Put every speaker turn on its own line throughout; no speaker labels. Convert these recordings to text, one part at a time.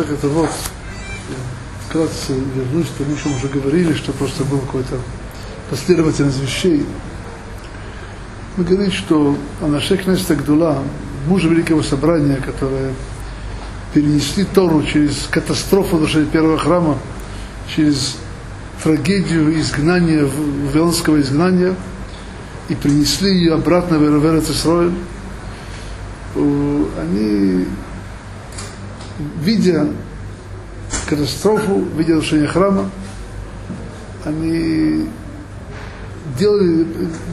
Масех это вот вкратце вернусь к тому, что мы уже говорили, что просто был какой-то последовательность вещей. Мы говорим, что Анашек Неста Гдула, мужа Великого Собрания, которое перенесли Тору через катастрофу души первого храма, через трагедию изгнания, вавилонского изгнания, и принесли ее обратно в Эрверец Исроэль, они, видя катастрофу, видя разрушение храма, они делали,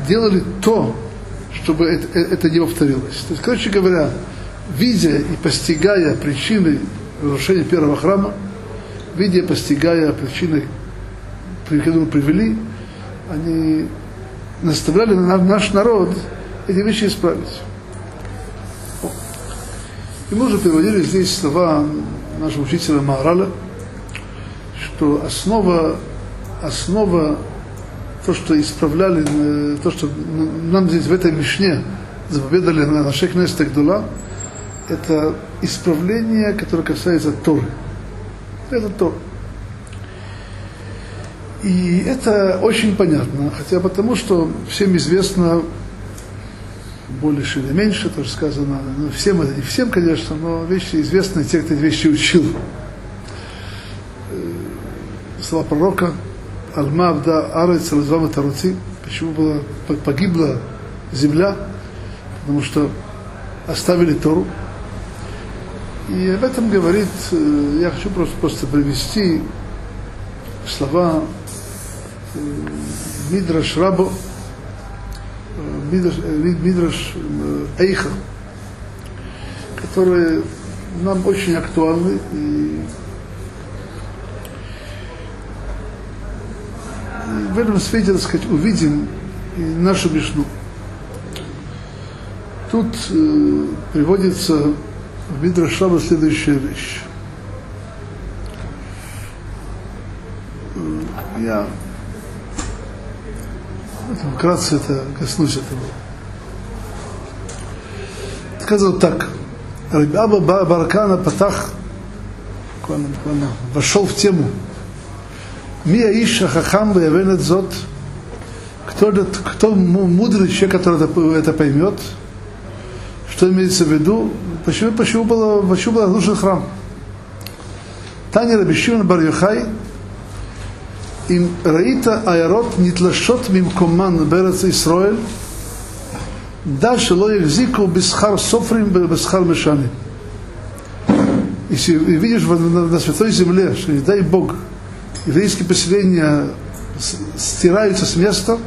делали то, чтобы это, это не повторилось. То есть, короче говоря, видя и постигая причины разрушения первого храма, видя и постигая причины, к которым привели, они наставляли на наш народ эти вещи исправить. И мы уже переводили здесь слова нашего учителя Мараля, что основа, основа то, что исправляли, э, то, что нам здесь в этой Мишне заповедали на нашей Кнесте Гдула, это исправление, которое касается Торы. Это Тор. И это очень понятно, хотя потому, что всем известно, больше или меньше, тоже сказано, ну, всем это не всем, конечно, но вещи известны, те, кто эти вещи учил. Э, слова пророка, Альма Авда Арец Алзвама Таруци, почему была, погибла земля, потому что оставили Тору. И об этом говорит, э, я хочу просто, просто привести слова э, Мидраш Рабо, э, Мидраш, Мидраш Эйха, которые нам очень актуальны и в этом свете, так сказать, увидим нашу Мишну. Тут э, приводится в Мидрашаба следующая вещь. Э, я вкратце это коснусь этого. Сказал так. Рабаба Баркана Патах вошел в тему Ми Аиша Хахам Ваявенет Зот, кто, кто мудрый человек, который это, это поймет, что имеется в виду, почему, почему, было, почему был разрушен храм. Таня Рабишиман Бар Йохай, им раита аэрот нитлашот мимкоман берец Исроэль, дальше ло ихзику бисхар софрим бисхар мешани. Если видишь на, на святой земле, что не дай Бог, еврейские поселения стираются с места,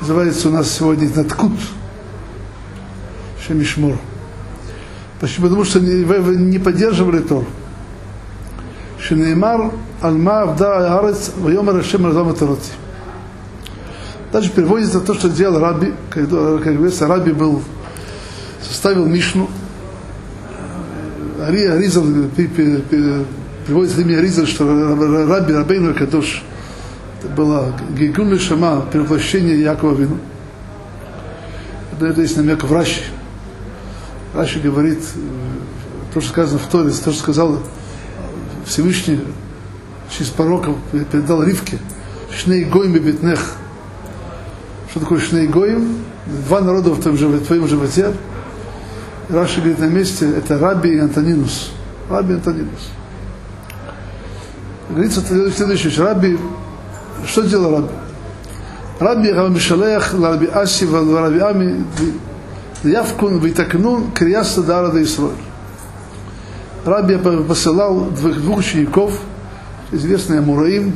называется у нас сегодня Наткут, Шемишмур. Почему? Потому что не, не поддерживали Тор. Шинеймар Альма Авда Арец Вайомар Ашем Разам Тароти. Дальше переводится то, что делал Раби, когда, как говорится, Раби был, составил Мишну, Ари, Аризал приводится имя Риза, что Раби Рабейну Кадош это было Гигун Шама, превращение Якова Вину. Это есть намек в Раши. Раши говорит, то, что сказано в Торе, то, что сказал Всевышний через пророка, передал Ривке, Шней Гоим и Бетнех. Что такое Шней Гоим? Два народа в твоем, животе, в твоем животе. Раши говорит на месте, это Раби и Антонинус. Раби и Антонинус. Говорится следующее, Раби, что делал Раби? Раби Рамишалех, Раби Аси, Раби Ами, Явкун, Витакнун, Крияса Дара да Исроэль. Раби посылал двух, двух учеников, известные Мураим,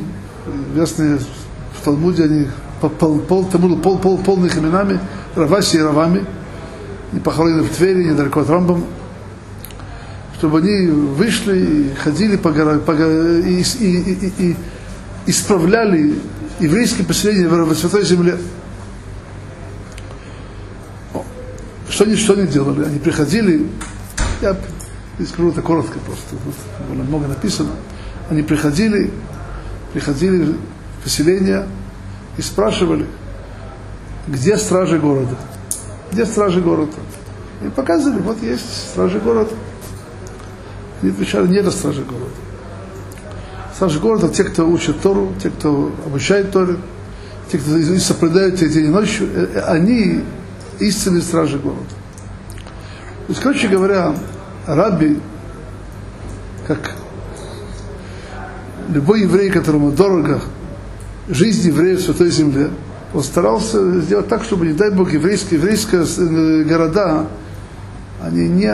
известные в Талмуде, они пол, пол, пол, пол, пол, полных именами, Раваси и Равами, не похоронены в Твери, недалеко от Рамбам, чтобы они вышли и ходили по горам, по, и, и, и, и исправляли еврейские поселения в Святой Земле. Что они, что они делали? Они приходили, я скажу это коротко просто, тут было много написано. Они приходили, приходили в поселение и спрашивали, где стражи города? Где стражи города? И показывали, вот есть стражи города. Они отвечали, нет стражи города. Стражи города те, кто учат Тору, те, кто обучает Торе, те, кто соблюдают день и ночью, они истинные стражи города. То есть, короче говоря, Раби, как любой еврей, которому дорого жизнь евреев в Святой Земле, он старался сделать так, чтобы, не дай Бог, еврейские, еврейские города, они не,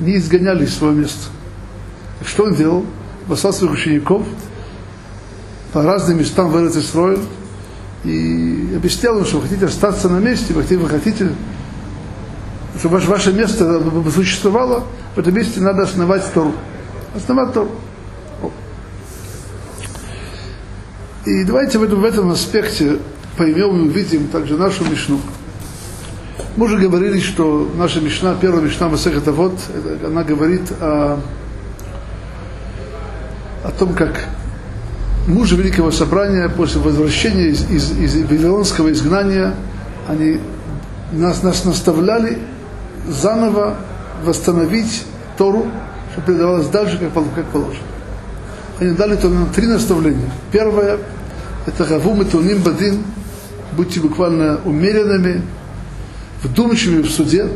не изгоняли из своего места. Что он делал? Послал своих учеников по разным местам в Израиль и объяснял им, что вы хотите остаться на месте, вы хотите, вы хотите чтобы ваше место существовало, в этом месте надо основать Тору. Основать Тору. И давайте в этом, в этом аспекте поймем и увидим также нашу Мишну. Мы уже говорили, что наша Мишна, первая Мишна Масехата Вот, она говорит о, о том, как мужи Великого Собрания после возвращения из, из, из Вавилонского изгнания, они нас, нас наставляли заново восстановить Тору, чтобы передавалось дальше, как, как положено. Они дали три наставления. Первое – это Гаву Метуним Бадин, будьте буквально умеренными, вдумчивыми в суде.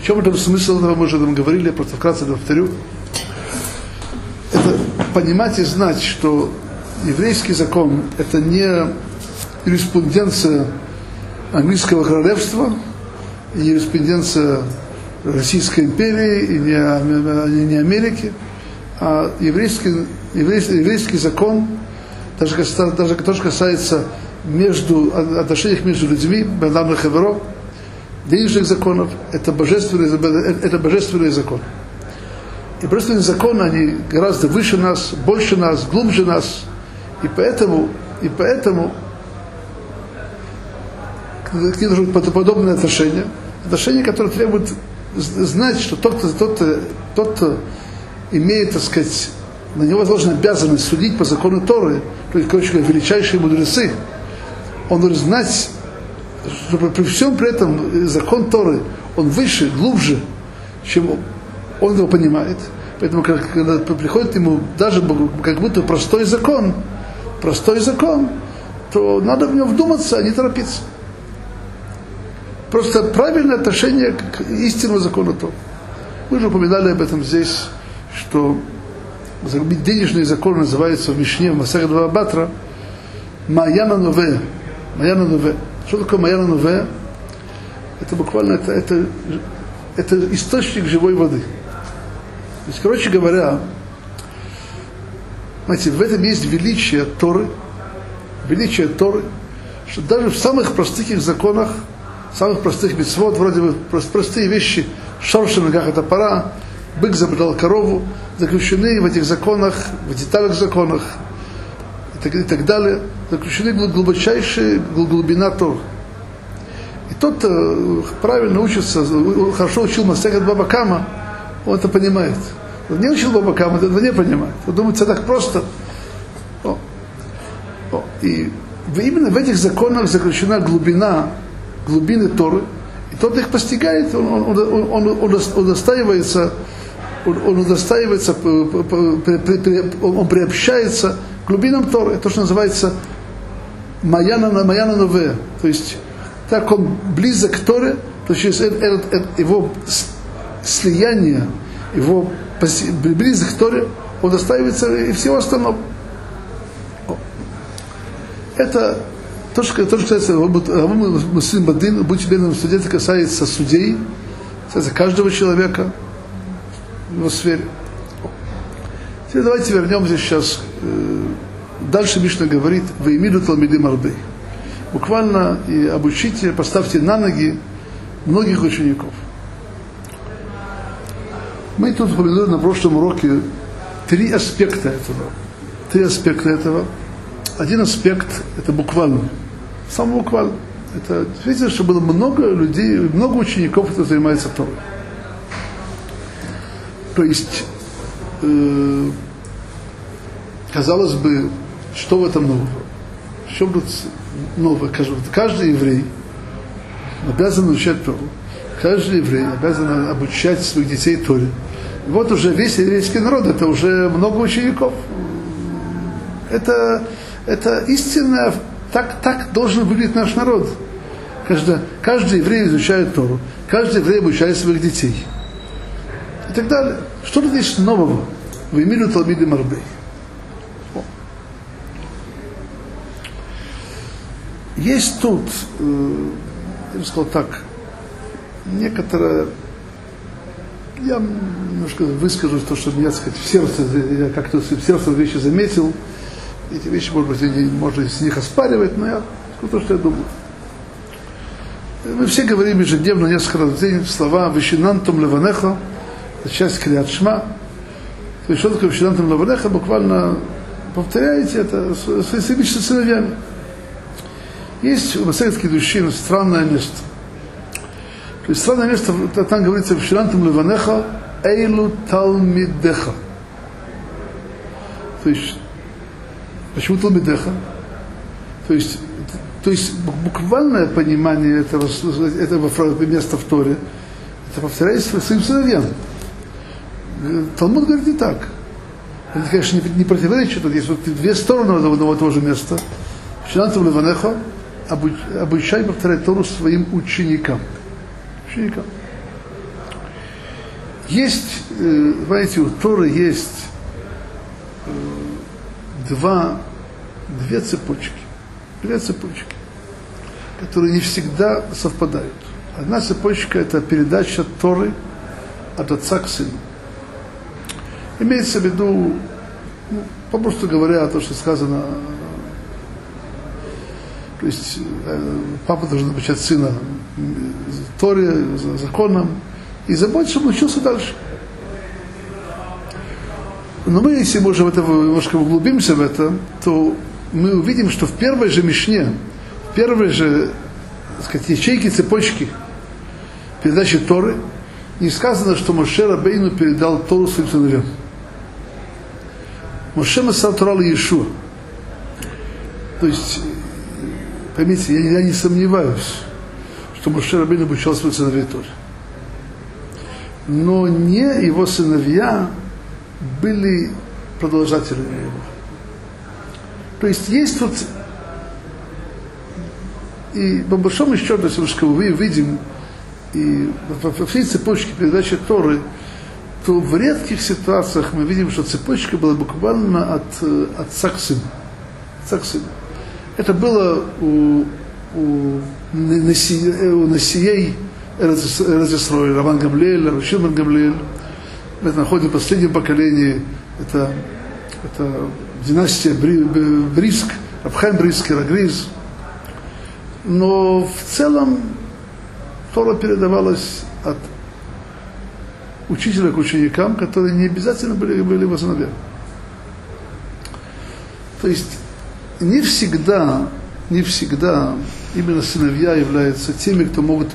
В чем это смысл этого, мы уже там говорили, я просто вкратце повторю. Это понимать и знать, что еврейский закон – это не юриспруденция английского королевства, и не юриспруденция Российской империи, и не, не Америки, а еврейский, еврейский, еврейский закон, даже, даже то, что касается между, отношений между людьми, Бенам и Хеверо, денежных законов, это божественный, это божественный закон. И божественные законы, они гораздо выше нас, больше нас, глубже нас. И поэтому, и поэтому к ним нужно подобное отношение. Отношение, которое требует знать, что тот, кто, тот, тот, имеет, так сказать, на него возложена обязанность судить по закону Торы, то есть, короче говоря, величайшие мудрецы, он должен знать, что при всем при этом закон Торы, он выше, глубже, чем он его понимает. Поэтому, когда приходит ему даже как будто простой закон, простой закон, то надо в него вдуматься, а не торопиться. Просто правильное отношение к истинному закону Торы. Мы же упоминали об этом здесь, что денежный закон называется в Мишне, в Масах Два Батра, Маяна Нове. Маяна Нове. Что такое Маяна Нове? Это буквально это, это, это источник живой воды. То есть, короче говоря, знаете, в этом есть величие Торы, величие Торы, что даже в самых простых законах, самых простых митцвот, вроде бы простые вещи, шорши на ногах это пора, бык забрал корову, заключены в этих законах, в деталях законах и так, и так далее, заключены глубочайшие глубина Тор. И тот, кто правильно учится, хорошо учил Масехат Бабакама, он это понимает. Он не учил Бабакама, он этого не понимает. Он думает, это так просто. О. О. И именно в этих законах заключена глубина, глубины Торы, и тот их постигает, он, он, он, он, он удостаивается он, он удостаивается, он приобщается к глубинам Торы, то, что называется Маяна, Маяна Нове. То есть, так он близок к Торе, то через это, это, его слияние, его близок к Торе, он достаивается и всего остального. Это то, что, то, что касается Муслим Бадин, будь бедным суде, это касается судей, касается каждого человека, в его сфере. Теперь давайте вернемся сейчас. Дальше Мишна говорит, вы имиду талмиды марбей. Буквально и обучите, поставьте на ноги многих учеников. Мы тут упомянули на прошлом уроке три аспекта этого. Три аспекта этого. Один аспект – это буквально. Сам буквально. Это видите, что было много людей, много учеников, кто занимается Торой. То есть, э, казалось бы, что в этом нового? В чем тут новое? Каждый еврей обязан изучать Тору. каждый еврей обязан обучать своих детей Торе. И вот уже весь еврейский народ, это уже много учеников. Это, это истинная, так, так должен выглядеть наш народ. Каждый, каждый еврей изучает Тору, каждый еврей обучает своих детей. И так далее. Что тут есть нового в Эмилю Талмиды Марбей? Есть тут, э, я бы сказал так, некоторое, я немножко выскажу то, что я, сказать, в сердце, я как-то в сердце вещи заметил, эти вещи, может быть, можно с них оспаривать, но я скажу то, что я думаю. Мы все говорим ежедневно несколько раз в день слова «Вишинантум леванеха», часть Криат Шма. То есть, что такое «Вишинантум леванеха», буквально повторяете это своими сыновьями. Есть у Масахет Кедушин странное место. То есть странное место, там говорится «Вишинантум леванеха, эйлу талмидеха». То есть, почему талмидеха? То есть, то есть буквальное понимание этого, этого места в Торе, это повторяется своим сыновьям. Талмуд говорит не так. Это, конечно, не, противоречит, тут есть вот две стороны одного, того же места. Шинантом Леванеха обучай повторять Тору своим ученикам. Ученикам. Есть, э, знаете, у Торы есть э, два, две цепочки две цепочки, которые не всегда совпадают. Одна цепочка – это передача Торы от отца к сыну. Имеется в виду, ну, попросту говоря, то, что сказано, то есть э, папа должен обучать сына Торе, законам, и заботиться, чтобы он учился дальше. Но мы, если мы уже в это немножко углубимся в это, то мы увидим, что в первой же Мишне, в первой же так сказать, ячейке цепочки передачи Торы, не сказано, что Моше Рабейну передал Тору своим сыновьям. Моше Масал Торал Иешуа. То есть, поймите, я, я не сомневаюсь, что Моше Рабейну обучал своих сыновей Торе. Но не его сыновья были продолжателями его. То есть есть тут, и по большому счету, если мы видим, и во всей цепочке передачи Торы, то в редких ситуациях мы видим, что цепочка была буквально от отца к сыну. Отца к сыну. Это было у, у, у Насией Разисрой, Раван Гамлель, Рашилман Гамлель. Мы находим в последнем поколении. Это, это династия Бриск, Абхайм Бриск, Рагриз. Но в целом Тора передавалась от учителя к ученикам, которые не обязательно были, были его сыновья. То есть не всегда, не всегда именно сыновья являются теми, кто могут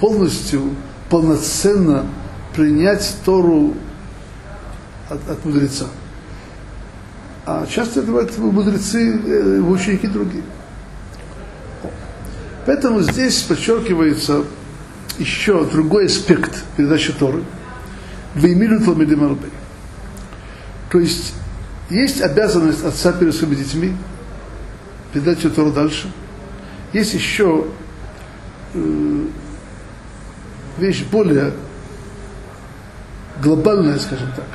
полностью, полноценно принять Тору от, от мудреца. А часто это бывают мудрецы, э, ученики другие. Поэтому здесь подчеркивается еще другой аспект передачи Торы. Веймилю Талмидим То есть есть обязанность отца перед своими детьми передать эту Тору дальше. Есть еще э, вещь более глобальная, скажем так.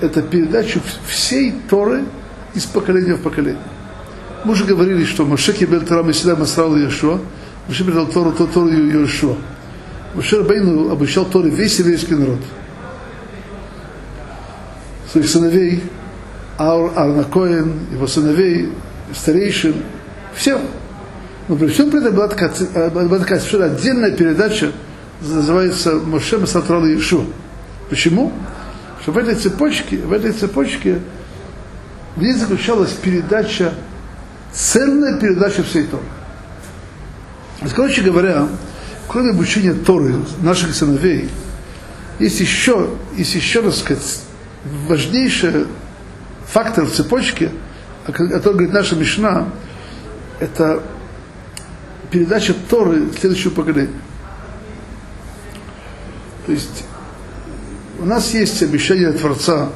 Это передачу всей Торы из поколения в поколение. Мы уже говорили, что Моше Кибель Тора Месида Масрал Иешуа, Моше передал Тору, то Тору Иешуа. Моше Рабейну обучал Торе весь еврейский народ. Своих сыновей, Ар, Арна Коэн, его сыновей, старейшин, всем. Но при всем при этом была такая, была такая совершенно отдельная передача, называется Моше Масатрал Иешуа. Почему? Что в этой цепочке, в этой цепочке в ней заключалась передача, цельная передача всей Торы. Короче говоря, кроме обучения Торы наших сыновей, есть еще, есть еще, так сказать, важнейший фактор в цепочке, о котором говорит наша Мишна, это передача Торы следующему поколению. То есть у нас есть обещание Творца,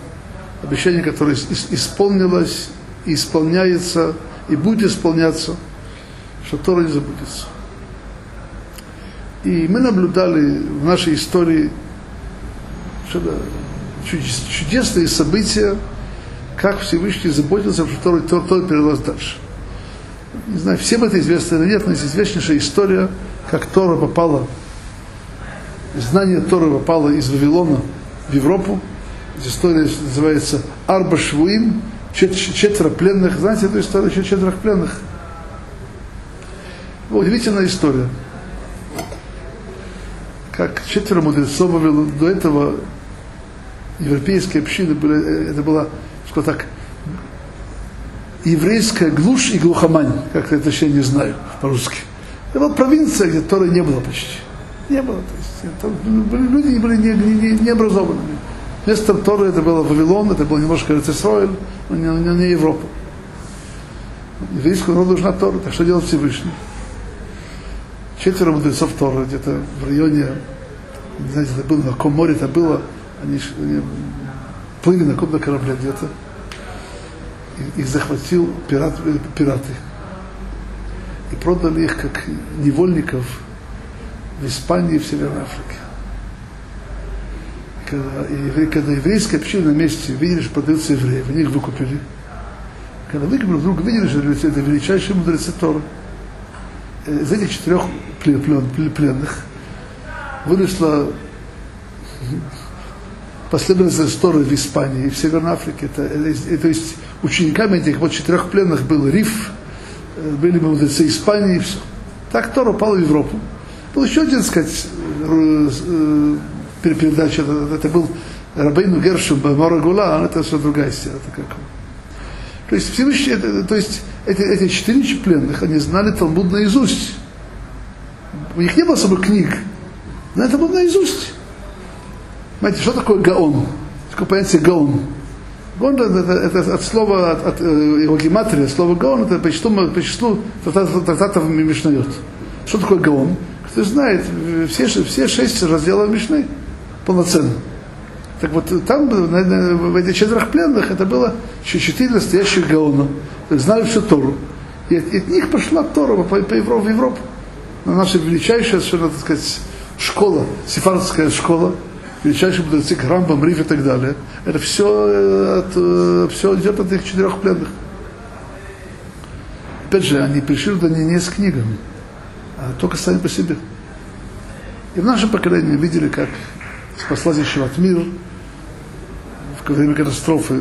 обещание, которое исполнилось, и исполняется, и будет исполняться, что Тора не забудется. И мы наблюдали в нашей истории чудесные события, как Всевышний заботился, что Тора, Тора, Тора перелаз дальше. Не знаю, всем это известно или нет, но есть известнейшая история, как Тора попала, знание Торы попало из Вавилона в Европу. Эта история называется Арба Швуим, четверо пленных. Знаете эту историю, четверо пленных? Удивительная история как четверо мудрецов Вавилона, до этого европейские общины были, это была, что так, еврейская глушь и глухомань, как это точнее не знаю по-русски. Это была провинция, где Торы не было почти. Не было. То есть, там были, люди были не, не, не образованными. Вместо Торы это было Вавилон, это было немножко Рецесроэль, но не, не, Европа. Еврейскому народу нужна Тора, так что делать Всевышний? четверо мудрецов Торы, где-то в районе, не знаете, это было, на каком море это было, они, они плыли на каком-то корабле где-то, их захватил пират, э, пираты. И продали их как невольников в Испании и в Северной Африке. И когда, и, когда еврейская община на месте видели, что продаются евреи, они их выкупили. Когда выкупили, вдруг видели, что это величайшие мудрецы Торы из этих четырех пленных выросла последовательность Торы в Испании и в Северной Африке. Это, это, то есть учениками этих вот четырех пленных был Риф, э, были мудрецы Испании и все. Так Тора упала в Европу. Был еще один, так сказать, э, передача, это, это был Рабейну Гершем Мора Гула, это все другая история. Это как то есть Всевышний, то есть эти, эти четыре пленных, они знали Талмуд наизусть. У них не было с собой книг, но это было наизусть. Знаете, что такое гаон? Такое понятие гаон. Гаон это, это, это от слова, от, от э, его гематрия, слово гаон, это по числу, по числу трактатов, трактатов Мишнает. Что такое гаон? Кто знает, все, все шесть разделов Мишны полноценно. Так вот там, в этих четырех пленных, это было четыре настоящих гаона. Знали всю Тору. И от, от них пошла Тора по, по Европу, в Европу. Наша величайшая, совершенно, так сказать, школа, сефардская школа, величайшие мудрецы, Рамбам, Риф и так далее, это все, э, от, э, все идет от этих четырех пленных. Опять же, они пришли туда не, не с книгами, а только сами по себе. И в нашем поколении видели, как спасла здесь от мира, во время катастрофы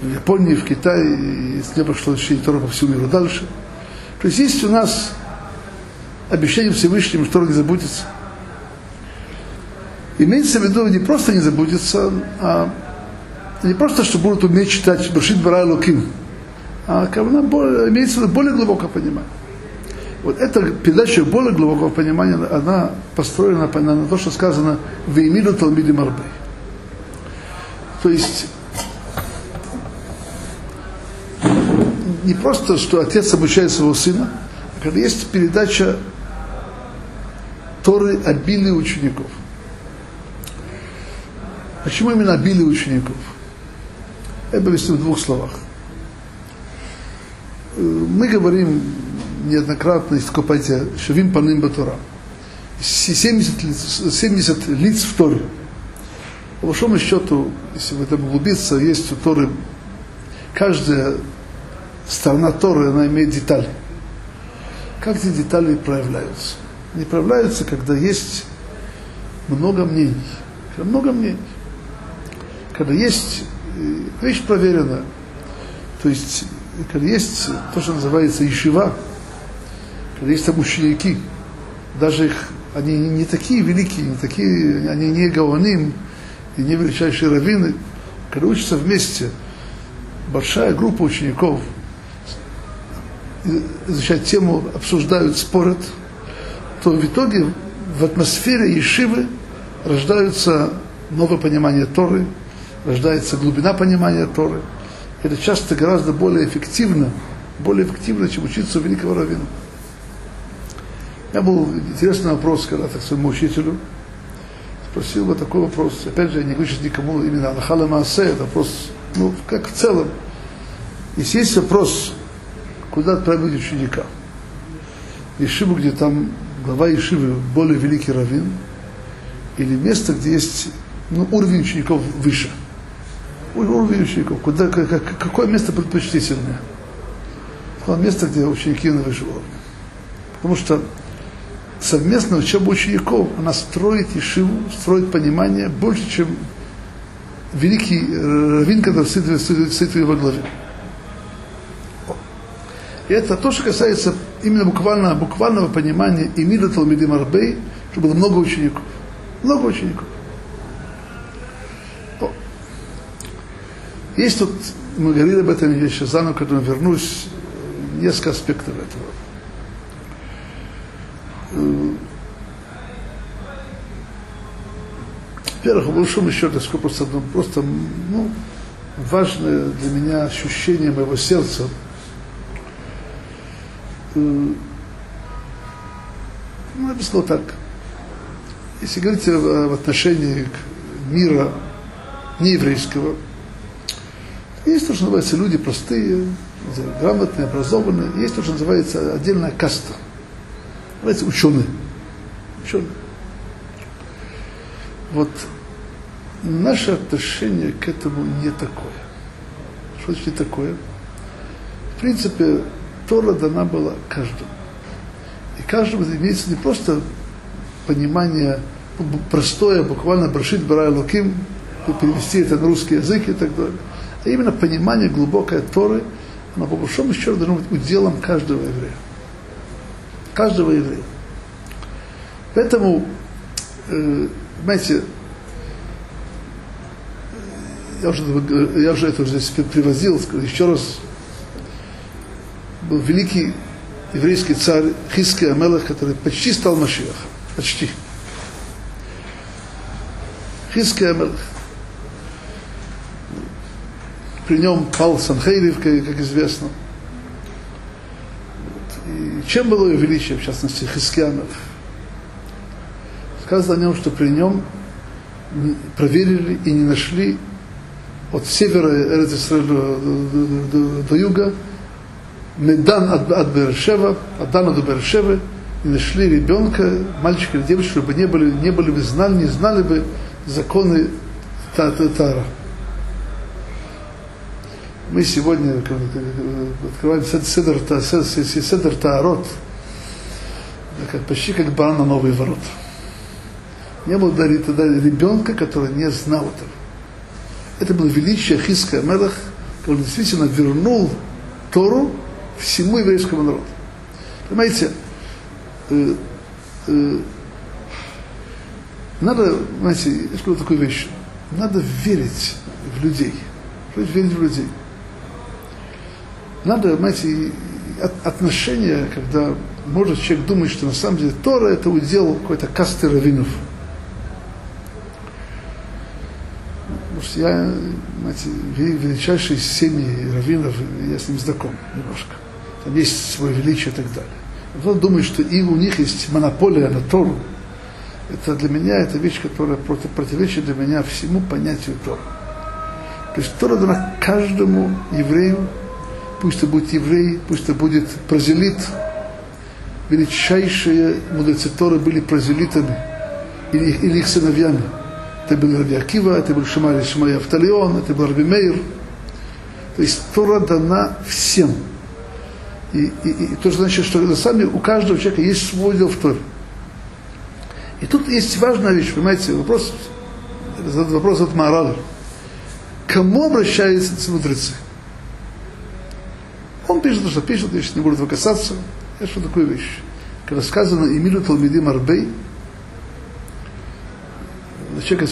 в Японии, в Китае, и с неба шло течение Тора по всему миру дальше. То есть есть у нас обещание Всевышнему, что Тора не забудется. Имеется в виду не просто не забудется, а не просто, что будут уметь читать Башит Бара Луким, а более, имеется в виду более глубокое понимание. Вот эта передача более глубокого понимания, она построена на то, что сказано в Эмилу Талмиди Марбей. То есть не просто, что отец обучает своего сына, а когда есть передача Торы обилия учеников. Почему именно обилие учеников? Это объясню в двух словах. Мы говорим неоднократно, есть такое понятие «шевим паным батура». 70 лиц, 70 лиц в Торе – по большому счету, если в этом углубиться, есть у Торы, каждая сторона Торы, она имеет детали. Как эти детали проявляются? Они проявляются, когда есть много мнений. Много мнений. Когда есть э, вещь проверенная. То есть, когда есть то, что называется ишива, когда есть там ученики, даже их, они не такие великие, не такие, они не гаоним, и не величайшие раввины, когда учатся вместе, большая группа учеников, изучают тему, обсуждают, спорят, то в итоге в атмосфере Ешивы рождаются новое понимание Торы, рождается глубина понимания Торы. Это часто гораздо более эффективно, более эффективно, чем учиться у великого раввина. Меня был интересный вопрос когда-то к своему учителю – спросил бы такой вопрос. Опять же, я не говорю сейчас никому именно Аллахала Маасе, это вопрос, ну, как в целом. Если есть вопрос, куда отправить ученика, Ешиву, где там глава Ешивы более великий раввин, или место, где есть ну, уровень учеников выше. Уровень учеников, куда, как, какое место предпочтительное? Место, где ученики на. Потому что совместная учеба учеников, она строит Ешиву, строит понимание больше, чем великий раввин, который стоит, в его главе. И это то, что касается именно буквально, буквального понимания и мира Талмидим Арбей, что было много учеников. Много учеников. Есть тут, мы говорили об этом, я сейчас заново к этому вернусь, несколько аспектов этого. Во-первых, по большому счету, просто, просто ну, важное для меня ощущение моего сердца – ну, написано так. Если говорить в отношении мира нееврейского, есть то, что называется люди простые, грамотные, образованные, есть то, что называется отдельная каста. Называется ученые. Ученые. Вот наше отношение к этому не такое. Что значит не такое? В принципе, Тора дана была каждому. И каждому имеется не просто понимание простое, буквально брошит Барай Луким, перевести это на русский язык и так далее, а именно понимание глубокой Торы, оно по большому счету должно быть уделом каждого еврея. Каждого еврея. Поэтому, э, знаете, я уже, я уже это здесь привозил, еще раз был великий еврейский царь Хиский Амелах, который почти стал Машиах. Почти. Хиский Амелах. При нем пал Санхейрив, как известно. И чем было его величие, в частности, Хискианов? Сказано о нем, что при нем проверили и не нашли от севера до, до, до, до юга Медан от, от Бершева, от Дана до Бершевы, и нашли ребенка, мальчика или девочку, чтобы не были, не были бы знали, не знали бы законы Тара. Мы сегодня открываем Седер, седер Таарот, почти как баран на новые ворота. Не было тогда ребенка, который не знал этого. Это был величие Хиска Мелах, который действительно вернул Тору всему еврейскому народу. Понимаете, э, э, надо, знаете, я скажу такую вещь, надо верить в людей, верить в людей. Надо, знаете, от, отношение, когда может человек думать, что на самом деле Тора это удел какой-то касты раввинов. Потому я, знаете, величайший из семьи раввинов, я с ним знаком немножко там есть свое величие и так далее. Он думает, что и у них есть монополия на Тору. Это для меня это вещь, которая против, противоречит для меня всему понятию Тора. То есть Тора дана каждому еврею, пусть это будет еврей, пусть это будет прозелит. Величайшие мудрецы Торы были прозелитами или, или их сыновьями. Это был Раби Акива, это был Шамай Шамай Авталион, это был Раби Мейр. То есть Тора дана всем. И, и, и то значит, что на самом деле у каждого человека есть свой дел в Торе. И тут есть важная вещь, понимаете, вопрос, вопрос от Морала. Кому обращаются мудрецы? Он пишет, что пишет, я сейчас не буду этого касаться. Я что такую вещь. Когда сказано «Имилю Талмидим Арбей», человек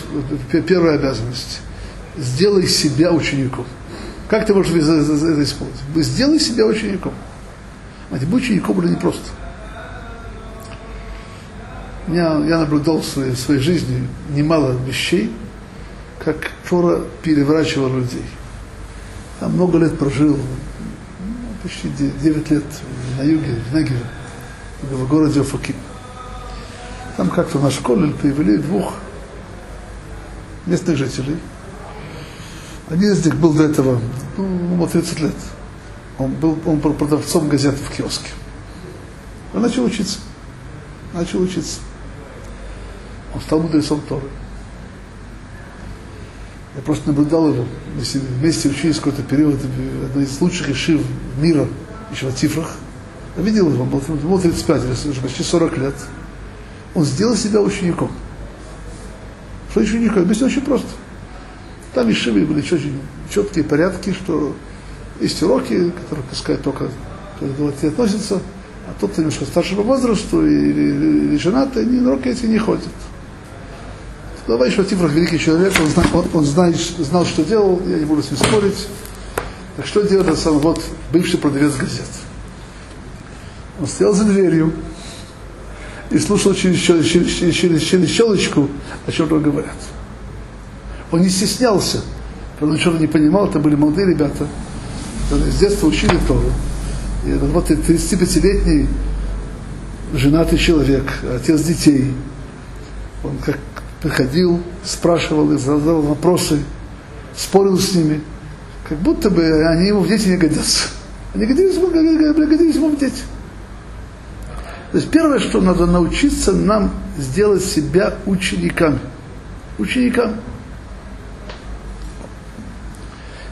первая обязанность – сделай себя учеником. Как ты можешь это исполнить? Сделай себя учеником. Знаете, быть учеником было непросто. Я, я наблюдал в своей, в своей жизни немало вещей, как Тора переворачивала людей. Я много лет прожил, почти 9 лет на юге, в Негеве, в городе Офаким. Там как-то на школе привели двух местных жителей. Один из них был до этого, ну, ему 30 лет. Он был, он был продавцом газет в киоске. Он начал учиться. Начал учиться. Он стал мудрецом Торы. Я просто наблюдал его. Мы вместе учились какой-то период, одной из лучших ишив мира, еще в цифрах. Я видел его, был, был 35, уже почти 40 лет. Он сделал себя учеником. Что учеником? Объясню очень просто. Там ишивы были очень четкие порядки, что есть уроки, которые пускай только к относятся, а тот, кто немножко старше по возрасту или, или, или женатый, они на уроки эти не ходят. В цифрах великий человек, он, зна, он, он знает, знал, что делал, я не буду с ним спорить. Так что делает сам вот бывший продавец газет? Он стоял за дверью и слушал через, через, через, через, через щелочку, о чем там говорят. Он не стеснялся, он не понимал, это были молодые ребята, которые с детства учили Тору. И вот 35-летний женатый человек, отец детей, он как приходил, спрашивал их, задавал вопросы, спорил с ними, как будто бы они ему в дети не годятся. Они годились ему, годились ему в дети. То есть первое, что надо научиться нам сделать себя учениками. Ученикам.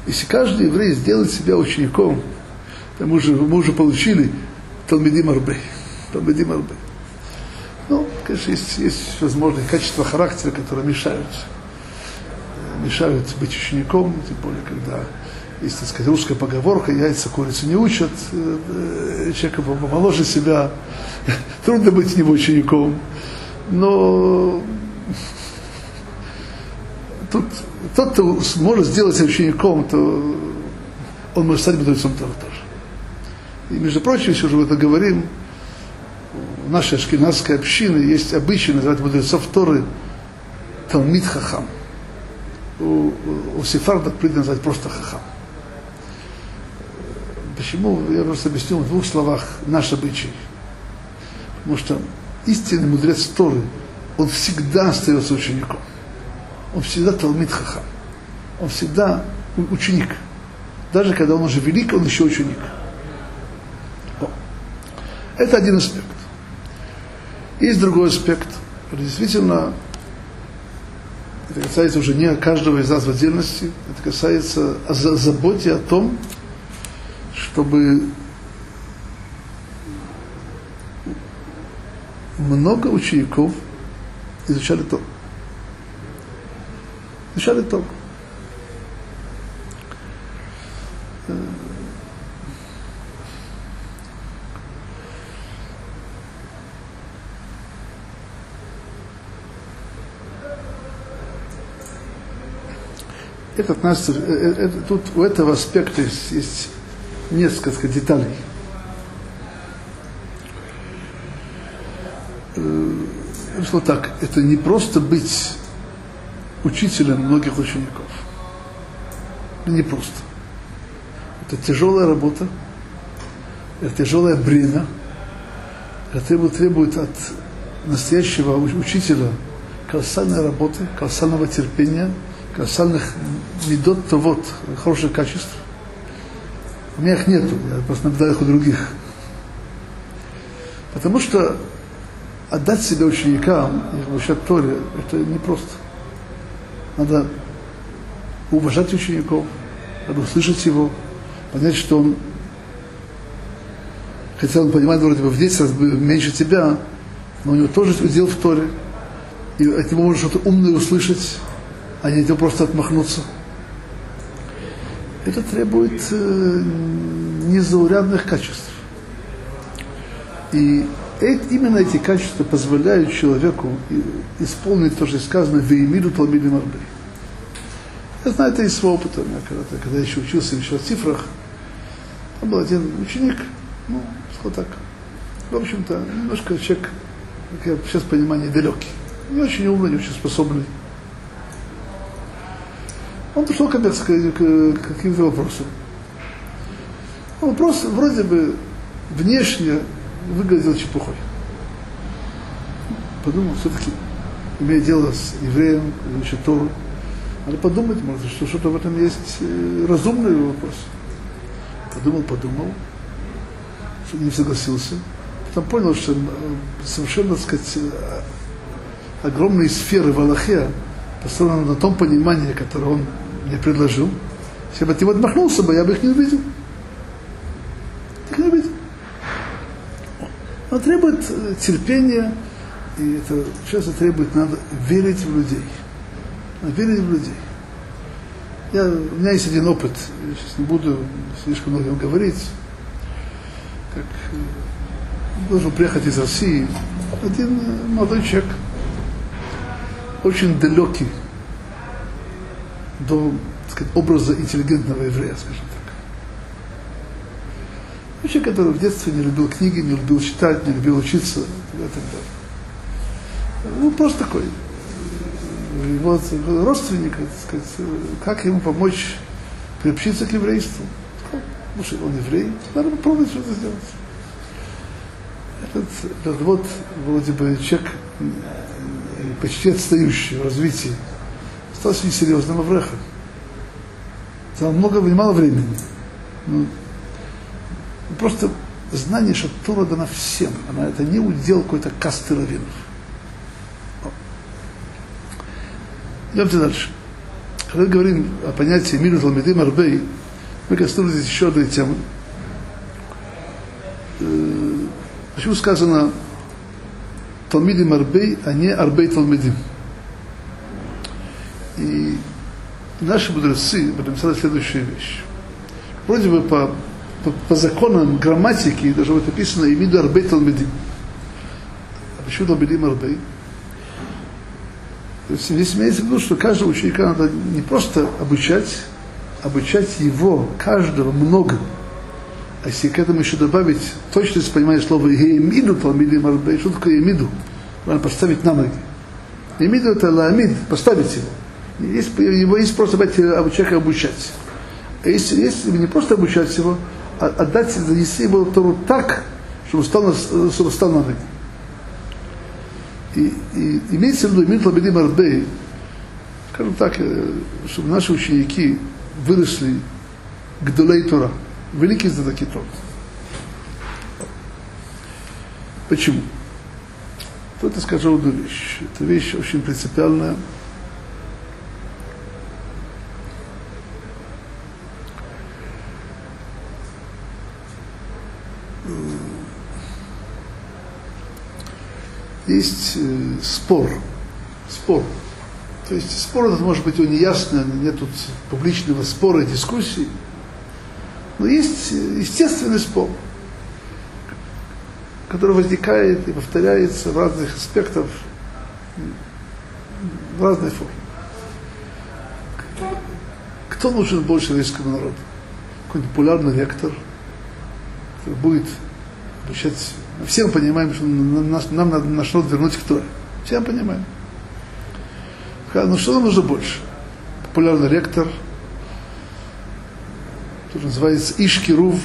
Если каждый еврей сделает себя учеником, то мы уже, мы уже получили Талмидим Арбей. Талмидим Арбей. Ну, конечно, есть, есть возможные качества характера, которые мешают. Мешают быть учеником, тем более, когда есть, так сказать, русская поговорка, яйца курицу не учат, э, человека помоложе себя, трудно быть ним учеником. Но тут тот, кто может сделать себя учеником, то он может стать мудрецом тоже. И, между прочим, если уже мы это говорим, в нашей ашкенадской общине есть обычай называть мудрецов Торы Талмит Хахам. У, у сефардов принято называть просто Хахам. Почему? Я просто объясню в двух словах наш обычай. Потому что истинный мудрец Торы, он всегда остается учеником. Он всегда Талмит Хахам. Он всегда ученик. Даже когда он уже велик, он еще ученик. Это один аспект. Есть другой аспект. Действительно, это касается уже не каждого из нас в отдельности, это касается о заботе о том, чтобы много учеников изучали то. Изучали то. Это относится, э, э, это, тут у этого аспекта есть, есть несколько деталей. Э, что так, это не просто быть учителем многих учеников. Не просто. Это тяжелая работа, это тяжелая бремя, это требует от настоящего учителя колоссальной работы, колоссального терпения – колоссальных медот, вот, хороших качеств. У меня их нету, я просто наблюдаю их у других. Потому что отдать себя ученикам и обучать Торе, это непросто. Надо уважать учеников, надо услышать его, понять, что он, хотя он понимает вроде бы в 10 раз меньше тебя, но у него тоже удел в Торе, и от него можно что-то умное услышать, а не просто отмахнуться. Это требует э, незаурядных качеств. И эти, именно эти качества позволяют человеку исполнить то, что сказано в Емиду Талмиди Марбей. Я знаю это из своего опыта. Когда, когда я еще учился еще в цифрах, там был один ученик, ну, сказал так, в общем-то, немножко человек, как я сейчас понимаю, недалекий. Не очень умный, не очень способный. Он пришел к, к, к каким-то вопросам. Вопрос вроде бы внешне выглядел чепухой. Подумал, все-таки имея дело с евреем, учит Тору, Надо подумать, может, что что-то в этом есть э, разумный вопрос. Подумал, подумал, не согласился. Потом понял, что э, совершенно, так сказать, э, огромные сферы в Аллахе построены на том понимании, которое он мне предложил. Если бы от него отмахнулся бы, я бы их не увидел. Так не увидел. Он требует э, терпения, и это часто требует, надо верить в людей. Надо верить в людей. Я, у меня есть один опыт, я сейчас не буду слишком много говорить, как э, должен приехать из России один э, молодой человек, очень далекий до так сказать, образа интеллигентного еврея, скажем так. Человек, который в детстве не любил книги, не любил читать, не любил учиться и так далее. Ну, просто такой. Его родственник, так сказать, как ему помочь приобщиться к еврейству. Потому что он еврей, надо попробовать что-то сделать. Этот вот вроде бы человек почти отстающий в развитии, стал очень серьезным Аврехом. Это много, немало времени. Ну, просто знание, что Тура дана всем. Она, это не удел какой-то касты раввинов. Идемте дальше. Когда мы говорим о понятии миру Талмидим Арбей, мы коснулись еще одной темы. Почему сказано Талмидим Арбей, а не Арбей Талмидим? И наши мудрецы написали следующую вещь. Вроде бы по, по, по законам грамматики даже вот написано «Имиду Арбей Талмидим». А почему Талмидим Арбей? То есть здесь имеется в виду, что каждого ученика надо не просто обучать, обучать его, каждого, много. А если к этому еще добавить точность понимания слова «Емиду Талмидим Арбей», что такое «Емиду»? Надо поставить на ноги. «Емиду» это «Ламид», поставить его. Есть, его есть просто человека обучать. А если, если не просто обучать его, а отдать, занести его Тору так, чтобы стал, на, чтобы стал на ноги. И, и имеется в виду Митла Бедим Арбей, скажем так, э, чтобы наши ученики выросли к Долей Тора, великие знатоки Тора. Почему? Тут я скажу одну вещь. Это вещь очень принципиальная. Есть э, спор. Спор. То есть спор этот может быть он неясный, нет тут публичного спора, дискуссии. Но есть э, естественный спор, который возникает и повторяется в разных аспектах, в разной форме. Кто нужен больше еврейскому народу? Какой-нибудь популярный ректор, который будет обучать все мы понимаем, что нам, надо наш народ вернуть к Торе. Все мы понимаем. Ну что нам нужно больше? Популярный ректор, который называется Ишкирув.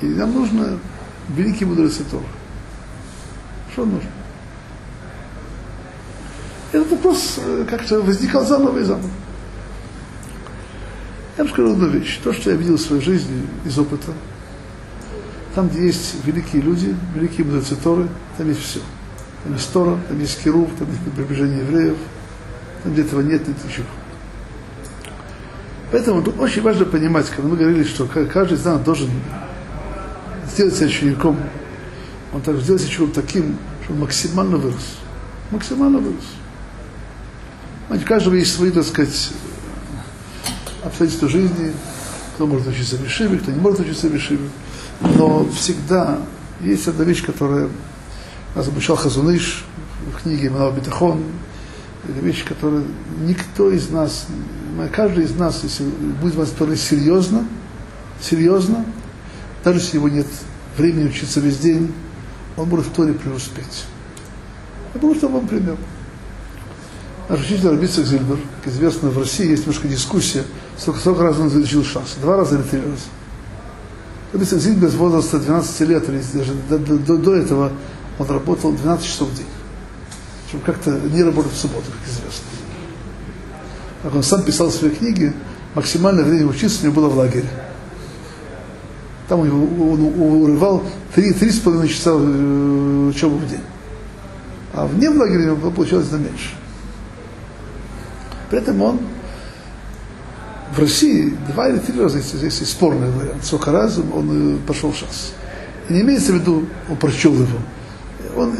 И нам нужно великий мудрецы Тора. Что нужно? Этот вопрос э, как-то возникал заново и заново. Я вам скажу одну вещь. То, что я видел в своей жизни из опыта, там, где есть великие люди, великие мудрецы Торы, там есть все. Там есть Тора, там есть Кирув, там есть приближение евреев. Там, где этого нет, нет ничего. Поэтому очень важно понимать, когда мы говорили, что каждый из нас должен сделать себя учеником, он также сделать себя учеником таким, что он максимально вырос. Максимально вырос. Знаете, у каждого есть свои, так сказать, обстоятельства жизни, кто может учиться в Ешиве, кто не может учиться в Ешиве но всегда есть одна вещь, которая нас обучал Хазуныш в книге Иманал Бетахон, это вещь, которую никто из нас, каждый из нас, если будет вас Торы серьезно, серьезно, даже если его нет времени учиться весь день, он может в Торе преуспеть. Я думаю, что вам пример. Наш учитель Рабицак Зильбер, как известно, в России есть немножко дискуссия, сколько, сколько раз он изучил шанс. Два раза или три раза. Рабицак Зильбер с возраста 12 лет, или даже до, до, до, этого, он работал 12 часов в день. Чтобы как-то не работать в субботу, как известно. как он сам писал в своей книге, максимальное время учиться у него было в лагере. Там он, он урывал три с половиной часа э, учебы в день. А вне в лагере получалось на меньше. При этом он в России два или три раза, здесь есть спорный вариант, сколько раз он пошел в шас. И не имеется в виду, он прочел его. Он,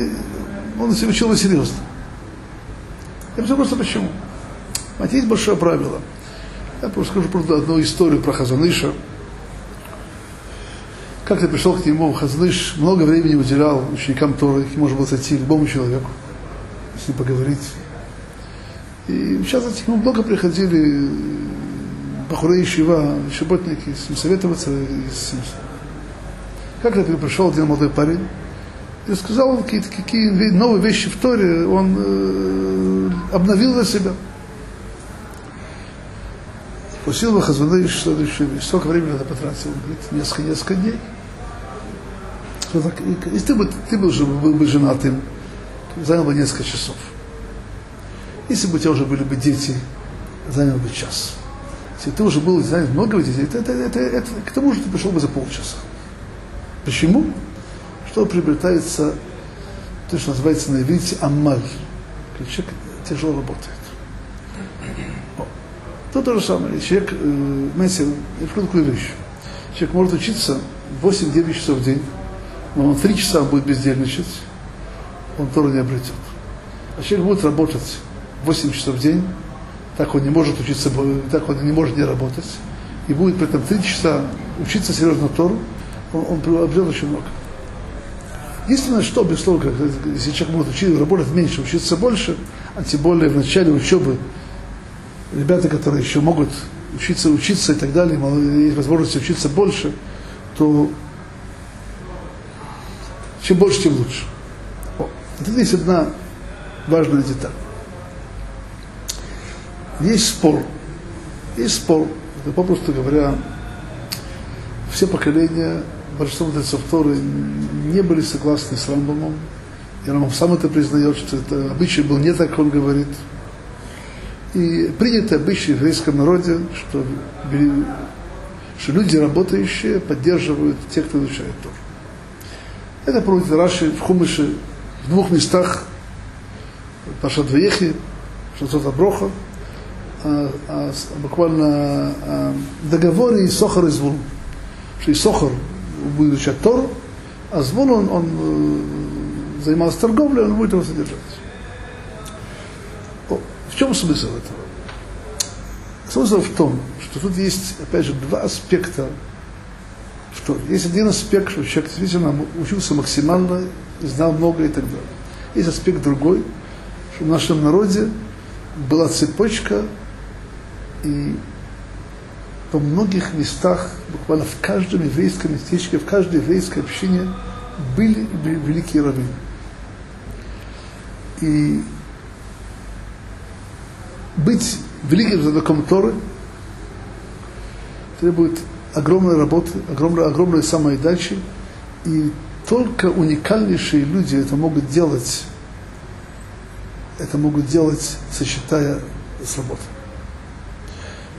он учил его серьезно. Я все просто почему. Знаете, есть большое правило. Я просто скажу просто одну историю про Хазаныша. Как ты пришел к нему, Хазаныш много времени уделял ученикам Торы, и можно было зайти к любому человеку, с ним поговорить. И частности, к нему много приходили Бахурей Шива, шиботники, с ним советоваться. И с. Как я пришел один молодой парень, и сказал какие-то какие новые вещи в Торе, он э, обновил для себя. Бы Хазуныш, что еще, сколько времени надо потратить? Он говорит, несколько, несколько дней. Если ты бы, ты бы уже был бы женатым, занял бы несколько часов. Если бы у тебя уже были бы дети, занял бы час. Если ты уже был, знаешь, много детей, это, это, это, это, к тому же ты пришел бы за полчаса. Почему? Что приобретается то, что называется на иврите амаль. Человек тяжело работает. То то же самое. Человек, э, знаете, я скажу такую вещь. Человек может учиться 8-9 часов в день, но он 3 часа будет бездельничать, он Тору не обретет. А человек будет работать 8 часов в день, так он не может учиться, так он не может не работать, и будет при этом 3 часа учиться серьезно Тору, он, он обретет очень много. Единственное, что, безусловно, если человек может учиться, работать меньше, учиться больше, а тем более в начале учебы ребята, которые еще могут учиться, учиться и так далее, есть возможность учиться больше, то чем больше, тем лучше. О, тут есть одна важная деталь. Есть спор. Есть спор. Это попросту говоря, все поколения, большинство мудрецов Торы не были согласны с Рамбамом. И Рамбам сам это признает, что это обычай был не так, он говорит. И принято обычай в еврейском народе, что, что люди, работающие, поддерживают тех, кто изучает Тору. Это проводит Раши в Хумыше в двух местах, Пашат Веехи, Шацот Аброха, буквально а, договоре и Сохар и Звул. Что и Сохар будет изучать Тору, а Звул он, он э, занимался торговлей, он будет его содержать. В чем смысл этого? Смысл в том, что тут есть, опять же, два аспекта в Торе. Есть один аспект, что человек действительно учился максимально, знал много и так далее. Есть аспект другой, что в нашем народе была цепочка, и во многих местах, буквально в каждом еврейском местечке, в каждой еврейской общине были великие раввины. И быть великим знатоком Торы требует огромной работы, огромной, огромной самоотдачи, и только уникальнейшие люди это могут делать, это могут делать, сочетая с работой.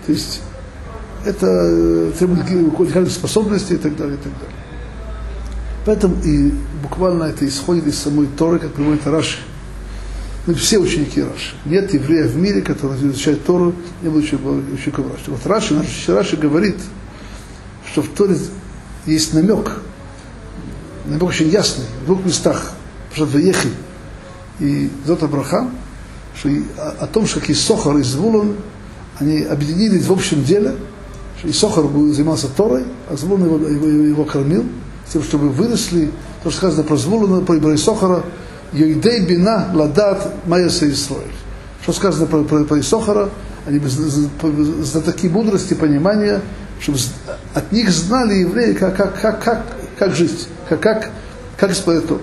То есть это требует уникальных способностей и так далее, и так далее. Поэтому и буквально это исходит из самой Торы, как приводит Раши – мы все ученики Раши. Нет еврея в мире, который изучает Тору, не будучи учеником Раши. Вот Раши, наш Раши говорит, что в Торе есть намек, намек очень ясный, в двух местах, что Ехи и Зот Абрахам, что о, о том, что и Сохар и Звулон, они объединились в общем деле, и Сохар занимался Торой, а Звулон его, его, его кормил, тем, чтобы выросли, то, что сказано про Звулона, про Исохара, Йойдей бина ладат майоса Исроэль. Что сказано про, про, про Исохара, они такие мудрости, понимания, чтобы от них знали евреи, как, как, как, как, как жить, как, как, как исполнять то.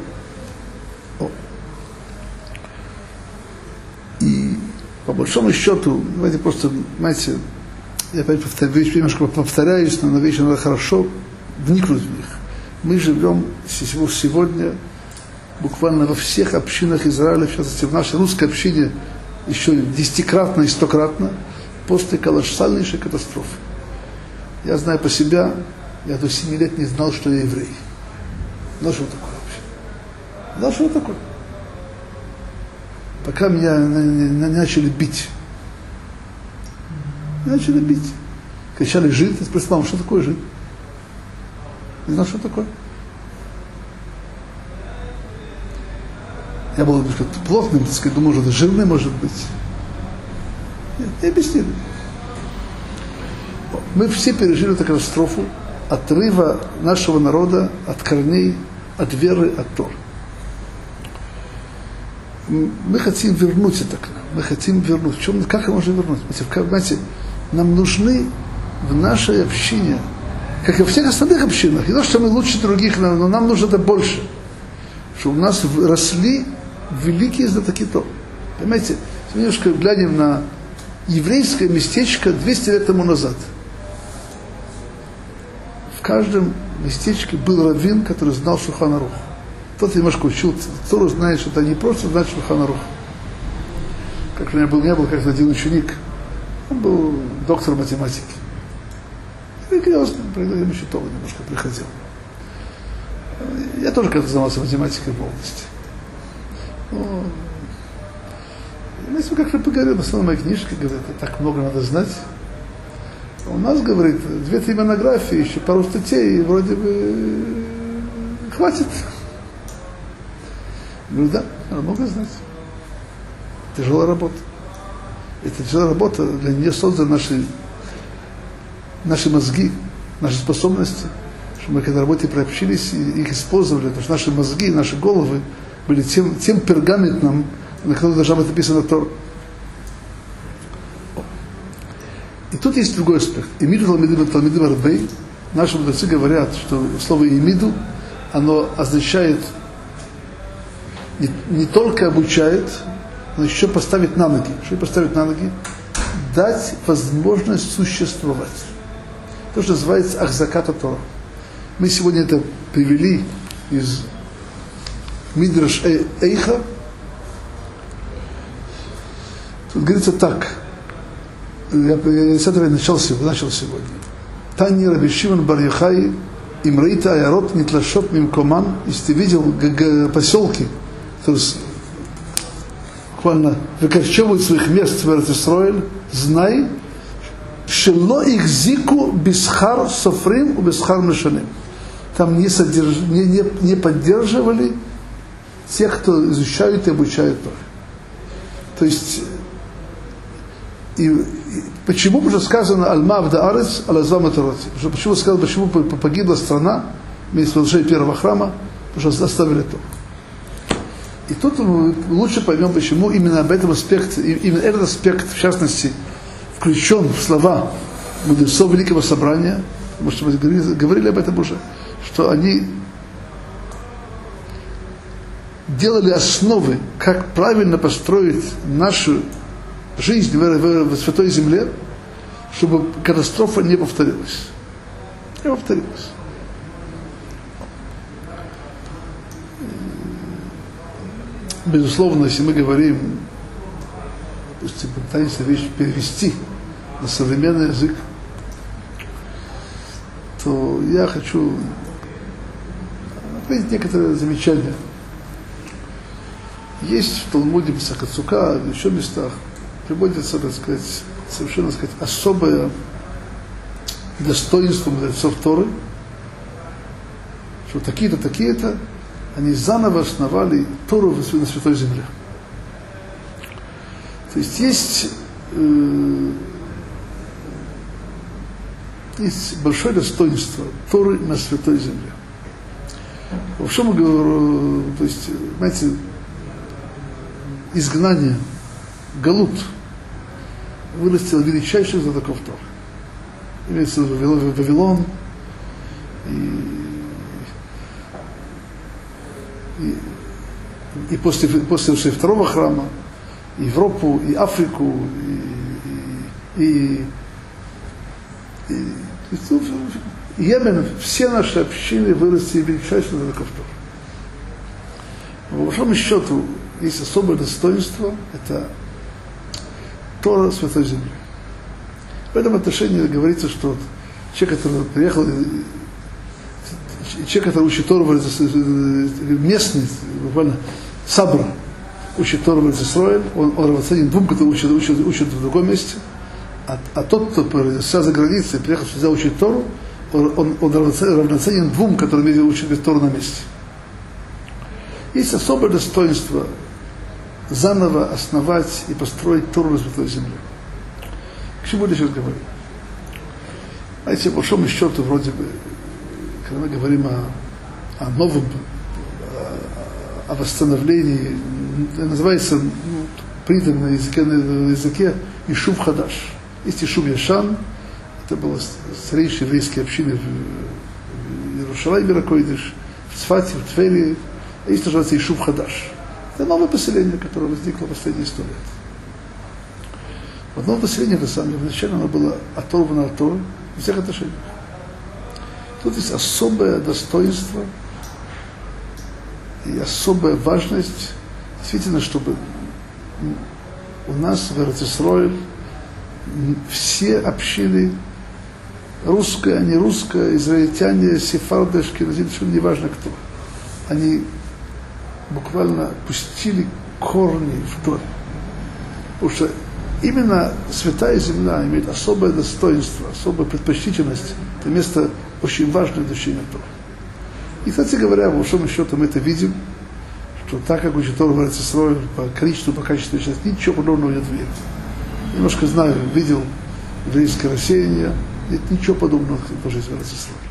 По большому счету, давайте просто, знаете, я опять повторяюсь, немножко повторяюсь, но на вещи надо хорошо вникнуть в них. Мы живем сегодня буквально во всех общинах Израиля, в частности в нашей русской общине, еще десятикратно и стократно, после колоссальнейшей катастрофы. Я знаю по себя, я до 7 лет не знал, что я еврей. Знал, что такое вообще. Знал, что такое. Пока меня начали бить. Начали бить. Кричали жид. Я спросил, что такое жид? Не знал, что такое. Я был немножко плотным, так сказать, думал, что жирный может быть. Нет, не объяснили. Мы все пережили эту катастрофу отрыва нашего народа от корней, от веры, от Тор. Мы хотим вернуть это к нам. Мы хотим вернуть. В чем, как мы можем вернуть? Понимаете, нам нужны в нашей общине, как и во всех остальных общинах, не то, что мы лучше других, но нам нужно это больше. Что у нас росли великие знатоки Тор. Понимаете, немножко глянем на еврейское местечко 200 лет тому назад. В каждом местечке был раввин, который знал Шуханарух. Тот немножко учил Тору, знает, что это не просто знать Шуханарух. Как у меня был, меня был как-то один ученик, он был доктор математики. Религиозный, еще Тору немножко приходил. Я тоже как-то занимался математикой в молодости. Ну, если как-то поговорил, в основном мои книжки, говорят, так много надо знать. У нас, говорит, две-три монографии, еще пару статей, и вроде бы хватит. Говорю, да, надо много знать. Тяжелая работа. Это тяжелая работа, для нее созданы наши, наши мозги, наши способности, чтобы мы к этой работе приобщились и их использовали, потому что наши мозги, наши головы были тем, тем пергаментом, на котором должна быть написана Тор. И тут есть другой аспект. Имиду Талмидим Талмидим Арбей. Наши мудрецы говорят, что слово имиду, оно означает не, не только обучает, но еще поставить на ноги. Что поставить на ноги? Дать возможность существовать. То, что называется Ахзаката Тора. Мы сегодня это привели из Мидраш Эйха. Тут говорится так. Я, я с этого начал. Начал сегодня. Тани Раби Шимон Бар Яхай, Имраита Аярот Нитлашот Мимкоман, если ты видел поселки, то есть буквально выкорчевывают своих мест в Израиль, знай, шело их зику бисхар софрим у бисхар мешаним. Там не, содерж... не, не, не поддерживали тех, кто изучают и обучают Торы. То есть, и, и, почему уже сказано «Алма да арец, алазвам Тороти»? Почему сказано, почему погибла страна, с разрушением первого храма, потому что оставили то. И тут лучше поймем, почему именно об этом аспекте, именно этот аспект, в частности, включен в слова мудрецов Великого Собрания, потому что мы говорили, говорили об этом уже, что они делали основы, как правильно построить нашу жизнь в, в, в Святой Земле, чтобы катастрофа не повторилась. Не повторилась. Безусловно, если мы говорим, допустим, пытаемся вещь перевести на современный язык, то я хочу отметить некоторые замечания – есть в Талмуде Писахацука, в еще местах, приводится, так сказать, совершенно, так сказать, особое достоинство мудрецов Торы, что такие-то, такие-то, они заново основали Тору на Святой Земле. То есть есть, э, есть большое достоинство Торы на Святой Земле. Во всем, то есть, знаете, изгнание, Галут, вырастил величайших знатоков Тор. Имеется в виду Вавилон, и, и после, после второго храма, Европу, и Африку, и, и, и, и Йемен, все наши общины выросли величайших знатоков Тор. По большому счету, есть особое достоинство, это Тора Святой Земли. В этом отношении говорится, что человек, который приехал, человек, который учит Тору, местный, буквально Сабра, учит Тору в он, он равноценен двум, которые учат, учат, учат в другом месте. А, а тот, кто родился за границей, приехал сюда учить Тору, он, он, он равноценен двум, которые учат Тору на месте. Есть особое достоинство заново основать и построить Тору на Святой Земле. К чему я сейчас говорю? Знаете, по большому счету, вроде бы, когда мы говорим о, о новом, о, восстановлении, называется, ну, на языке, на языке Ишув Хадаш. Есть Ишув Яшан, это было старейшие еврейские общины в Иерушалайме Ракойдыш, в Цфате, в Твери, а есть называется Ишув Хадаш. Это новое поселение, которое возникло в последние сто лет. Вот новое поселение, на самом деле, вначале оно было оторвано от Торы в всех отношениях. Тут есть особое достоинство и особая важность, действительно, чтобы у нас в Эрцисройль все общины, русская, не русская, израильтяне, сефарды, шкиназим, неважно кто, они буквально пустили корни в Торе. Потому что именно святая земля имеет особое достоинство, особую предпочтительность. Это место очень важное для изучения Тора. И, кстати говоря, по большому счету мы это видим, что так как учит Тора в по количеству, по качеству сейчас ничего подобного нет в мире. Немножко знаю, видел еврейское рассеяние, нет ничего подобного по жизни в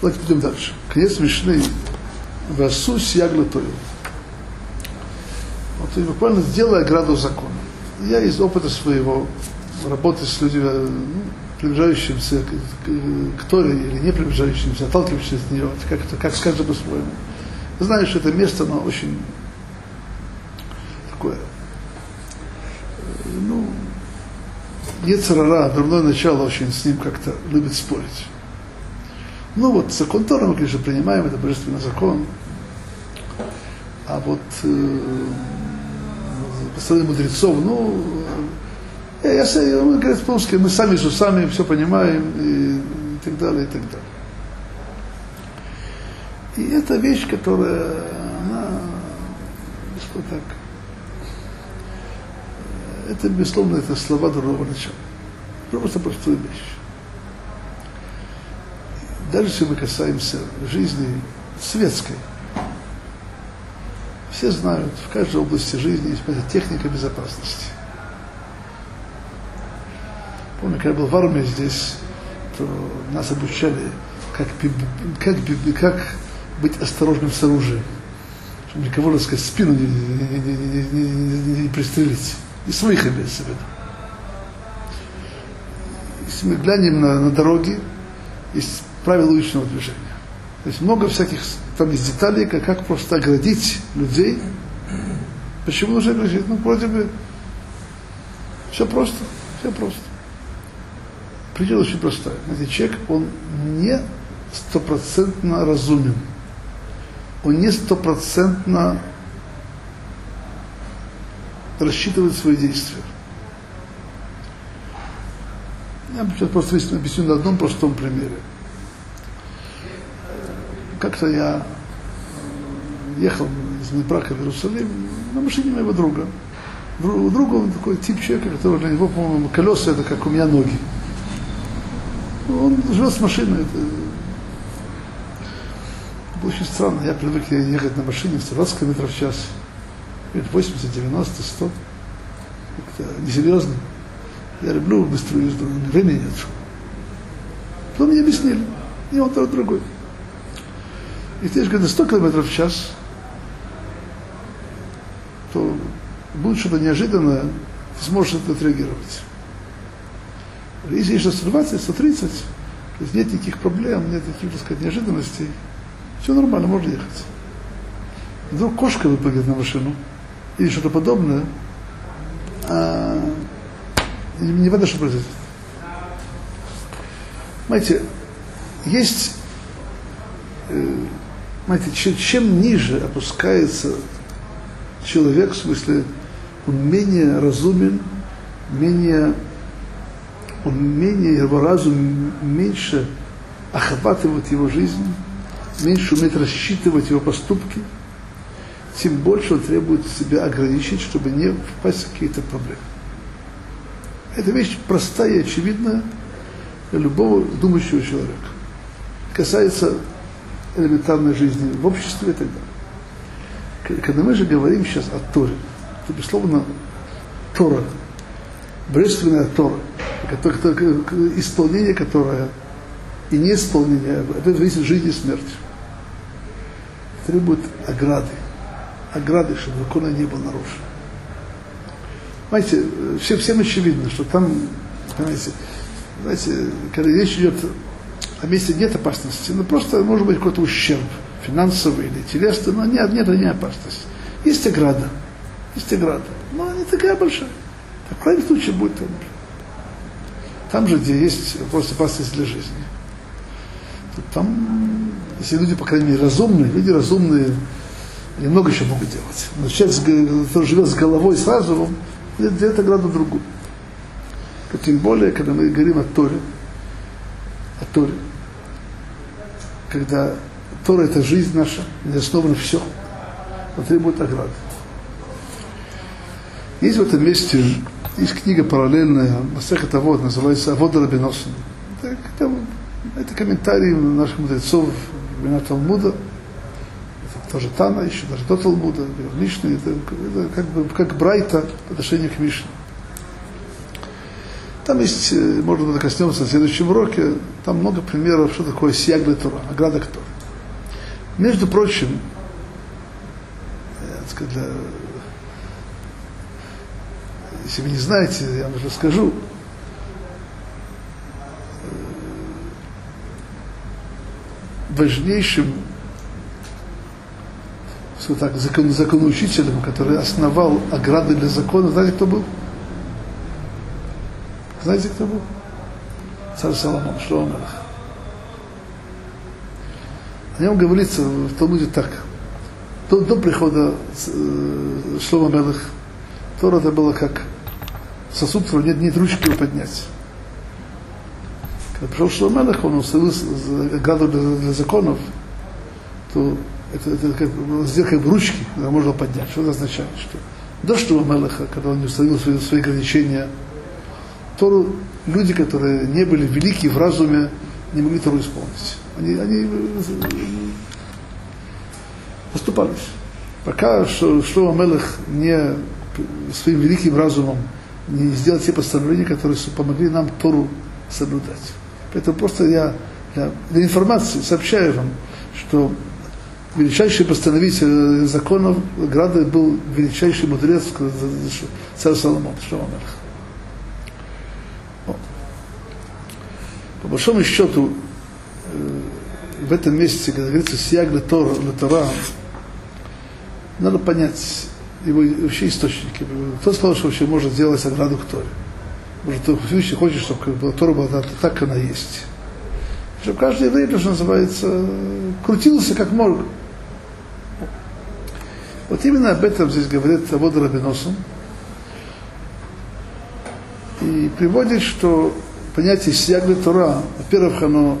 Давайте пойдем дальше. Конец Мишны. Васу сьягла тою. Вот и буквально сделай ограду закона. Я из опыта своего работы с людьми, ну, приближающимся к, к Торе или не приближающимся, отталкивающимся от нее, как, как скажем по-своему. Знаю, что это место, оно очень такое, ну, Ецарара, дурное начало очень с ним как-то любит спорить. Ну вот закон Тора мы, конечно, принимаем, это божественный закон. А вот э, постановление мудрецов, ну, я, я, я мы говорим по-русски, мы сами с усами все понимаем и, и так далее, и так далее. И это вещь, которая, она, что так, это, безусловно, это слова другого начала. Просто простую вещь даже если мы касаемся жизни светской, все знают, в каждой области жизни есть техника безопасности. Помню, когда я был в армии здесь, то нас обучали, как, как, как быть осторожным с оружием. Чтобы никого, так сказать, спину не, не, не, не, не пристрелить. И своих имеется в виду. Если мы глянем на, на дороги, есть правил уличного движения. То есть много всяких там есть деталей, как, как просто оградить людей. Почему нужно оградить? Ну, вроде бы все просто, все просто. Причина очень простая. Знаете, человек, он не стопроцентно разумен. Он не стопроцентно рассчитывает свои действия. Я сейчас просто объясню на одном простом примере как-то я ехал из Днепрака в Иерусалим на машине моего друга. У друга он такой тип человека, который для него, по-моему, колеса это как у меня ноги. Он живет с машиной. Это было очень странно. Я привык ехать на машине в 120 км в час. 80, 90, 100. Это несерьезно. Я люблю быструю езду, времени нет. Потом мне объяснили. И он тот другой. Если есть где 100 км в час, то будет что-то неожиданное, ты сможешь это отреагировать. Если есть 120, 130, то есть нет никаких проблем, нет никаких, так сказать, неожиданностей, все нормально, можно ехать. Вдруг кошка выпрыгнет на машину или что-то подобное, а не важно, что произойдет. Знаете, есть, э, чем, чем ниже опускается человек, в смысле, он менее разумен, менее, он менее, его разум меньше охватывает его жизнь, меньше умеет рассчитывать его поступки, тем больше он требует себя ограничить, чтобы не впасть в какие-то проблемы. Это вещь простая и очевидная для любого думающего человека. Касается элементарной жизни в обществе и так далее. Когда мы же говорим сейчас о Торе, то, безусловно, Тора, божественная Тора, исполнение которое и неисполнение, это зависит жизни и смерти. Требует ограды, ограды, чтобы закона не был нарушен. Знаете, все, всем очевидно, что там, понимаете, знаете, когда речь идет о месте нет опасности, но просто может быть какой-то ущерб, финансовый или телесный, но нет, нет, не опасность. Есть ограда, есть ограда, но не такая большая. Так, в крайнем случае будет там. Там же, где есть просто опасность для жизни. Там, если люди, по крайней мере, разумные, люди разумные, они много еще могут делать. Но человек, который живет с головой, с разумом, делает ограду другую. Тем более, когда мы говорим о Торе, о Торе, когда Тора это жизнь наша, где основано все, он требует ограды. Есть в этом месте, есть книга параллельная, Масехет Авод, называется Авод Рабиносин. Это, это, комментарии наших мудрецов времена Талмуда, это тоже Тана, еще даже до Талмуда, Мишны, это, это как бы как Брайта по отношению к Мишне. Там есть, может быть, коснемся в следующем уроке, там много примеров, что такое сияг для Тора, ограда к Торе. Между прочим, сказать, для... если вы не знаете, я вам расскажу, важнейшим что так, закон, законоучителем, который основал ограды для закона, знаете, кто был? Знаете, кто был? Царь Соломон, Шломелах. О нем говорится в Талмуде так. До, до прихода э, Шлома Мелых Тора это было как сосуд, который нет, нет ручки его поднять. Когда пришел Шлома Мелых, он установил ограду для, для законов, то это, это как, сделал как бы ручки, можно поднять. Что это означает? Что до Шлома Мелыха, когда он не установил свои, свои ограничения, Тору люди, которые не были велики в разуме, не могли Тору исполнить. Они, они поступались. Пока Шлома Мелых не своим великим разумом не сделал те постановления, которые помогли нам Тору соблюдать. Поэтому просто я для, для информации сообщаю вам, что величайший постановитель законов Града был величайший мудрец царь Соломон, Шлома Мелых. Большому счету, э, в этом месте, когда говорится «Сияг Тора», Тора, надо понять его вообще источники. Кто сказал, что вообще можно сделать ограду к Торе? Может, ты вообще хочешь, чтобы Тора была так, как она есть. Чтобы каждый еврей, что называется, крутился как мог. Вот именно об этом здесь говорит Авод Рабиносом. И приводит, что понятие Сиягли Тора, во-первых, оно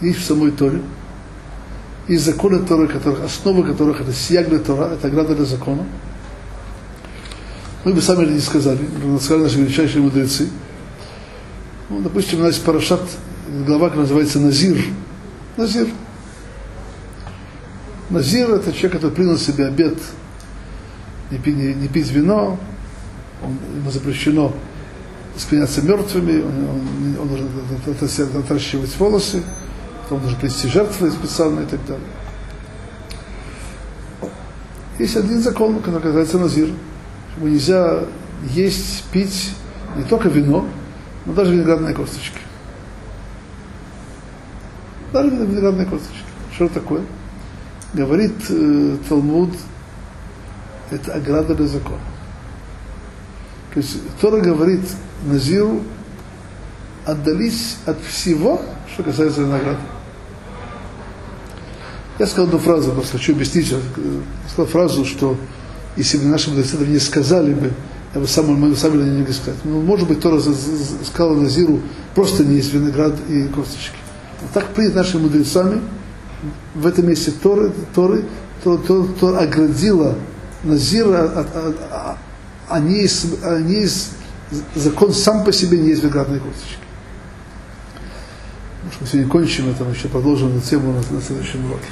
есть в самой Торе, и законы Торы, которых, основы которых это Сиягли Тора, это ограда для закона. Мы бы сами это не сказали, сказали наши величайшие мудрецы. Ну, допустим, у нас есть парашат, глава, которая называется Назир. Назир. Назир – это человек, который принял себе обед не пить, не, не пить вино, он, ему запрещено склоняться мертвыми, он, он, должен отращивать волосы, он должен принести жертвы специальные и так далее. Есть один закон, который называется Назир. Ему нельзя есть, пить не только вино, но даже виноградные косточки. Даже виноградные косточки. Что такое? Говорит э, Талмуд, это ограда для закона. То есть Тора говорит, Назиру отдались от всего, что касается винограда. Я сказал одну фразу, просто хочу объяснить. Я сказал фразу, что если бы наши мудрецы не сказали бы, я бы сам, мы сами не могли сказать. Ну, может быть, Тора сказал Назиру просто не есть виноград и косточки. Но так принято нашими мудрецами, в этом месте Торы, Торы, то, то, то оградила Назира от, от, от, а не есть, а не есть, закон сам по себе не есть виноградные косточки. Может, мы сегодня кончим это, мы еще продолжим эту тему на, на следующем уроке.